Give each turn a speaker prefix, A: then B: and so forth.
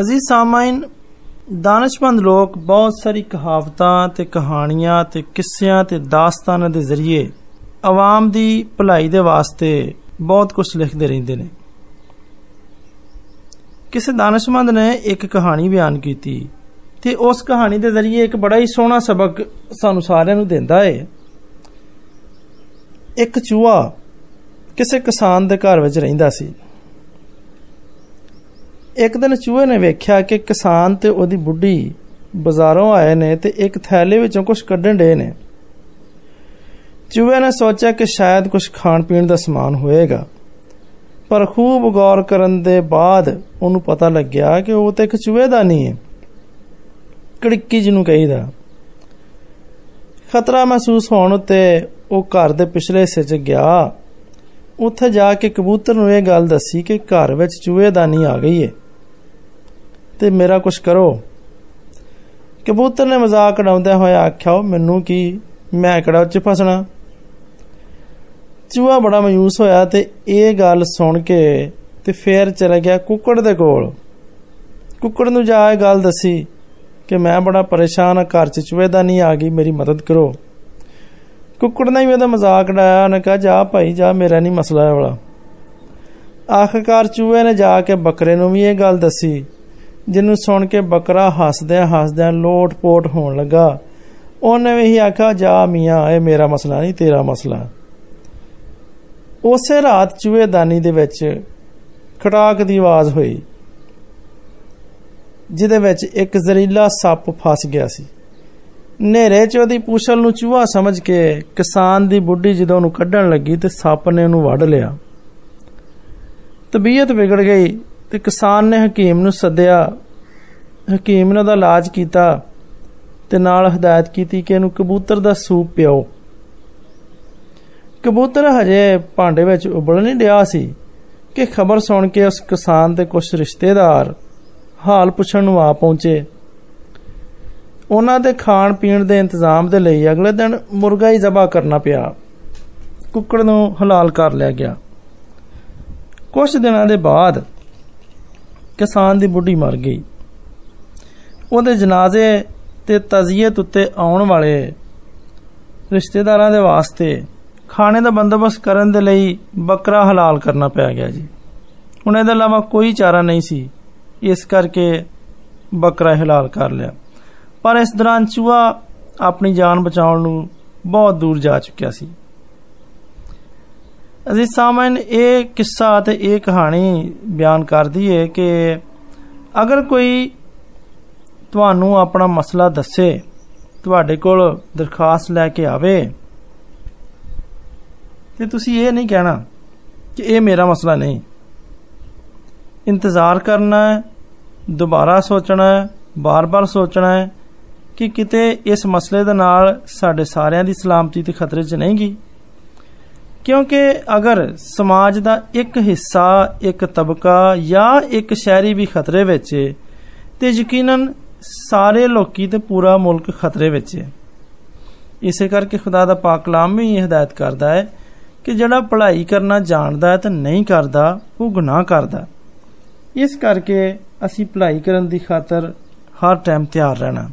A: ਅਜ਼ੀਜ਼ ਸਾਮਾਈਨ, ਦਾਨਸ਼ਮੰਦ ਲੋਕ ਬਹੁਤ ਸਾਰੀ ਕਹਾਵਤਾਂ ਤੇ ਕਹਾਣੀਆਂ ਤੇ ਕਿੱਸਿਆਂ ਤੇ ਦਾਸਤਾਨਾਂ ਦੇ ਜ਼ਰੀਏ ਆਵਾਮ ਦੀ ਭਲਾਈ ਦੇ ਵਾਸਤੇ ਬਹੁਤ ਕੁਝ ਲਿਖਦੇ ਰਹਿੰਦੇ ਨੇ। ਕਿਸੇ ਦਾਨਸ਼ਮੰਦ ਨੇ ਇੱਕ ਕਹਾਣੀ ਬਿਆਨ ਕੀਤੀ ਤੇ ਉਸ ਕਹਾਣੀ ਦੇ ਜ਼ਰੀਏ ਇੱਕ ਬੜਾ ਹੀ ਸੋਹਣਾ ਸਬਕ ਸਾਨੂੰ ਸਾਰਿਆਂ ਨੂੰ ਦਿੰਦਾ ਹੈ ਇੱਕ ਚੂਹਾ ਕਿਸੇ ਕਿਸਾਨ ਦੇ ਘਰ ਵਿੱਚ ਰਹਿੰਦਾ ਸੀ। ਇੱਕ ਦਿਨ ਚੂਹੇ ਨੇ ਵੇਖਿਆ ਕਿ ਕਿਸਾਨ ਤੇ ਉਹਦੀ ਬੁੱਢੀ ਬਾਜ਼ਾਰੋਂ ਆਏ ਨੇ ਤੇ ਇੱਕ ਥੈਲੇ ਵਿੱਚੋਂ ਕੁਝ ਕੱਢਣ ਡੇ ਨੇ। ਚੂਹੇ ਨੇ ਸੋਚਿਆ ਕਿ ਸ਼ਾਇਦ ਕੁਝ ਖਾਣ ਪੀਣ ਦਾ ਸਮਾਨ ਹੋਏਗਾ। ਪਰ ਖੂਬ ਗੌਰ ਕਰਨ ਦੇ ਬਾਅਦ ਉਹਨੂੰ ਪਤਾ ਲੱਗਿਆ ਕਿ ਉਹ ਤੇ ਇੱਕ ਚੂਹੇ ਦਾ ਨਹੀਂ ਹੈ। ਕੜਿੱਕੀ ਜਿਹਨੂੰ ਕਹੀਦਾ। ਖਤਰਾ ਮਹਿਸੂਸ ਹੋਣ ਉਤੇ ਉਹ ਘਰ ਦੇ ਪਿਛਲੇ ਹਿੱਸੇ 'ਚ ਗਿਆ। ਉੱਥੇ ਜਾ ਕੇ ਕਬੂਤਰ ਨੂੰ ਇਹ ਗੱਲ ਦੱਸੀ ਕਿ ਘਰ ਵਿੱਚ ਚੂਹੇ ਦਾ ਨਹੀਂ ਆ ਗਈ ਏ ਤੇ ਮੇਰਾ ਕੁਝ ਕਰੋ। ਕਬੂਤਰ ਨੇ ਮਜ਼ਾਕ ਉਡਾਉਂਦਿਆਂ ਹੋਇਆ ਆਖਿਆ ਮੈਨੂੰ ਕੀ? ਮੈਂ ਕਿਹੜਾ ਉੱਚ ਫਸਣਾ? ਚੂਹਾ ਬੜਾ ਮਾਯੂਸ ਹੋਇਆ ਤੇ ਇਹ ਗੱਲ ਸੁਣ ਕੇ ਤੇ ਫੇਰ ਚਲਾ ਗਿਆ ਕੁੱਕੜ ਦੇ ਕੋਲ। ਕੁੱਕੜ ਨੂੰ ਜਾ ਇਹ ਗੱਲ ਦੱਸੀ ਕਿ ਮੈਂ ਬੜਾ ਪਰੇਸ਼ਾਨ ਆ, ਘਰ ਚ ਚੂਹੇ ਦਾ ਨਹੀਂ ਆ ਗਈ, ਮੇਰੀ ਮਦਦ ਕਰੋ। ਕੁੱਕੜ ਨੇ ਵੀ ਉਹਦਾ ਮਜ਼ਾਕ ਉਡਾਇਆ, ਉਹਨੇ ਕਿਹਾ, ਜਾ ਭਾਈ, ਜਾ, ਮੇਰਾ ਨਹੀਂ ਮਸਲਾ ਇਹ ਵਾਲਾ। ਆਖਰਕਾਰ ਚੂਹੇ ਨੇ ਜਾ ਕੇ ਬੱਕਰੇ ਨੂੰ ਵੀ ਇਹ ਗੱਲ ਦੱਸੀ ਜਿਹਨੂੰ ਸੁਣ ਕੇ ਬੱਕਰਾ ਹੱਸਦਿਆਂ ਹੱਸਦਿਆਂ ਲੋਟ-ਪੋਟ ਹੋਣ ਲੱਗਾ। ਉਹਨੇ ਵੀ ਹੀ ਆਖਿਆ, ਜਾ ਮੀਆਂ, ਇਹ ਮੇਰਾ ਮਸਲਾ ਨਹੀਂ, ਤੇਰਾ ਮਸਲਾ। ਉਸੇ ਰਾਤ ਚੂਹੇਦਾਨੀ ਦੇ ਵਿੱਚ ਖੜਾਕ ਦੀ ਆਵਾਜ਼ ਹੋਈ, ਜਿਹਦੇ ਵਿੱਚ ਇੱਕ ਜ਼ਰੀਲਾ ਸੱਪ ਫਸ ਗਿਆ ਸੀ। ਨੇਰੇ ਚ ਉਹਦੀ ਪੂਛਲ ਨੂੰ ਚੂਹਾ ਸਮਝ ਕੇ ਕਿਸਾਨ ਦੀ ਬੁੱਢੀ ਜਦੋਂ ਉਹਨੂੰ ਕੱਢਣ ਲੱਗੀ ਤੇ ਸੱਪ ਨੇ ਉਹਨੂੰ ਵੱਢ ਲਿਆ। ਤਬੀਅਤ ਵਿਗੜ ਗਈ। ਤੇ ਕਿਸਾਨ ਨੇ ਹਕੀਮ ਨੂੰ ਸੱਦਿਆ। ਹਕੀਮ ਨੇ ਉਹਦਾ ਇਲਾਜ ਕੀਤਾ ਤੇ ਨਾਲ ਹਦਾਇਤ ਕੀਤੀ ਕਿ ਇਹਨੂੰ ਕਬੂਤਰ ਦਾ ਸੂਪ ਪਿਓ ਕਬੂਤਰ ਹਜੇ ਭਾਂਡੇ ਵਿੱਚ ਉਬਲ ਨਹੀਂ ਡਿਆ ਸੀ ਕਿ ਖਬਰ ਸੁਣ ਕੇ ਉਸ ਕਿਸਾਨ ਦੇ ਕੁਝ ਰਿਸ਼ਤੇਦਾਰ ਹਾਲ ਪੁੱਛਣ ਨੂੰ ਆ ਪਹੁੰਚੇ। ਉਹਨਾਂ ਦੇ ਖਾਣ ਪੀਣ ਦੇ ਇੰਤਜ਼ਾਮ ਦੇ ਲਈ ਅਗਲੇ ਦਿਨ ਮੁਰਗਾ ਹੀ ਜ਼ਬਾ ਕਰਨਾ ਪਿਆ। ਕੁੱਕੜ ਨੂੰ ਹਲਾਲ ਕਰ ਲਿਆ ਗਿਆ। ਕੁਝ ਦਿਨਾਂ ਦੇ ਬਾਅਦ ਕਿਸਾਨ ਦੀ ਬੁੱਢੀ ਮਰ ਗਈ। ਉਹਦੇ ਜਨਾਜ਼ੇ ਤੇ ਤਜ਼ੀਅਤ ਉੱਤੇ ਆਉਣ ਵਾਲੇ ਰਿਸ਼ਤੇਦਾਰਾਂ ਦੇ ਵਾਸਤੇ ਖਾਣੇ ਦਾ ਬੰਦੋਬਸਤ ਕਰਨ ਦੇ ਲਈ ਬੱਕਰਾ ਹਲਾਲ ਕਰਨਾ ਪਿਆ ਗਿਆ ਜੀ। ਹੁਣ ਇਹਦੇ ਇਲਾਵਾ ਕੋਈ ਚਾਰਾ ਨਹੀਂ ਸੀ। ਇਸ ਕਰਕੇ ਬੱਕਰਾ ਹਲਾਲ ਕਰ ਲਿਆ। ਪਰ ਇਸ ਦੌਰਾਨ ਚੂਹਾ ਆਪਣੀ ਜਾਨ ਬਚਾਉਣ ਨੂੰ ਬਹੁਤ ਦੂਰ ਜਾ ਚੁੱਕਿਆ ਸੀ। ਅਜ਼ੀਜ਼ ਸਾਮਨ ਇਹ ਕਿੱਸਾ ਤੇ ਇਹ ਕਹਾਣੀ ਬਿਆਨ ਕਰਦੀ ਹੈ ਕਿ ਅਗਰ ਕੋਈ ਤੁਹਾਨੂੰ ਆਪਣਾ ਮਸਲਾ ਦੱਸੇ, ਤੁਹਾਡੇ ਕੋਲ ਦਰਖਾਸਤ ਲੈ ਕੇ ਆਵੇ, ਤੇ ਤੁਸੀਂ ਇਹ ਨਹੀਂ ਕਹਿਣਾ ਕਿ ਇਹ ਮੇਰਾ ਮਸਲਾ ਨਹੀਂ। ਇੰਤਜ਼ਾਰ ਕਰਨਾ ਹੈ, ਦੁਬਾਰਾ ਸੋਚਣਾ ਹੈ, ਬਾਰ-ਬਾਰ ਸੋਚਣਾ ਹੈ ਕਿ ਕਿਤੇ ਇਸ ਮਸਲੇ ਦੇ ਨਾਲ ਸਾਡੇ ਸਾਰਿਆਂ ਦੀ ਸਲਾਮਤੀ ਤੇ ਖਤਰੇ 'ਚ ਨਹੀਂ ਗਈ ਕਿਉਂਕਿ ਅਗਰ ਸਮਾਜ ਦਾ ਇੱਕ ਹਿੱਸਾ, ਇੱਕ ਤਬਕਾ ਜਾਂ ਇੱਕ ਸ਼ਹਿਰੀ ਵੀ ਖਤਰੇ ਵਿੱਚ ਹੈ ਤੇ ਯਕੀਨਨ ਸਾਰੇ ਲੋਕੀ ਤੇ ਪੂਰਾ ਮੁਲਕ ਖਤਰੇ ਵਿੱਚ ਹੈ ਇਸੇ ਕਰਕੇ ਖੁਦਾ ਦਾ ਪਾਕ ਕਲਾਮ ਵੀ ਇਹ ਹਦਾਇਤ ਕਰਦਾ ਹੈ ਕਿ ਜਿਹੜਾ ਪੜ੍ਹਾਈ ਕਰਨਾ ਜਾਣਦਾ ਹੈ ਤੇ ਨਹੀਂ ਕਰਦਾ, ਉਹ ਗੁਨਾਹ ਕਰਦਾ ਇਸ ਕਰਕੇ ਅਸੀਂ ਪੜ੍ਹਾਈ ਕਰਨ ਦੀ ਖਾਤਰ ਹਰ ਟਾਈਮ ਤਿਆਰ ਰਹਿਣਾ।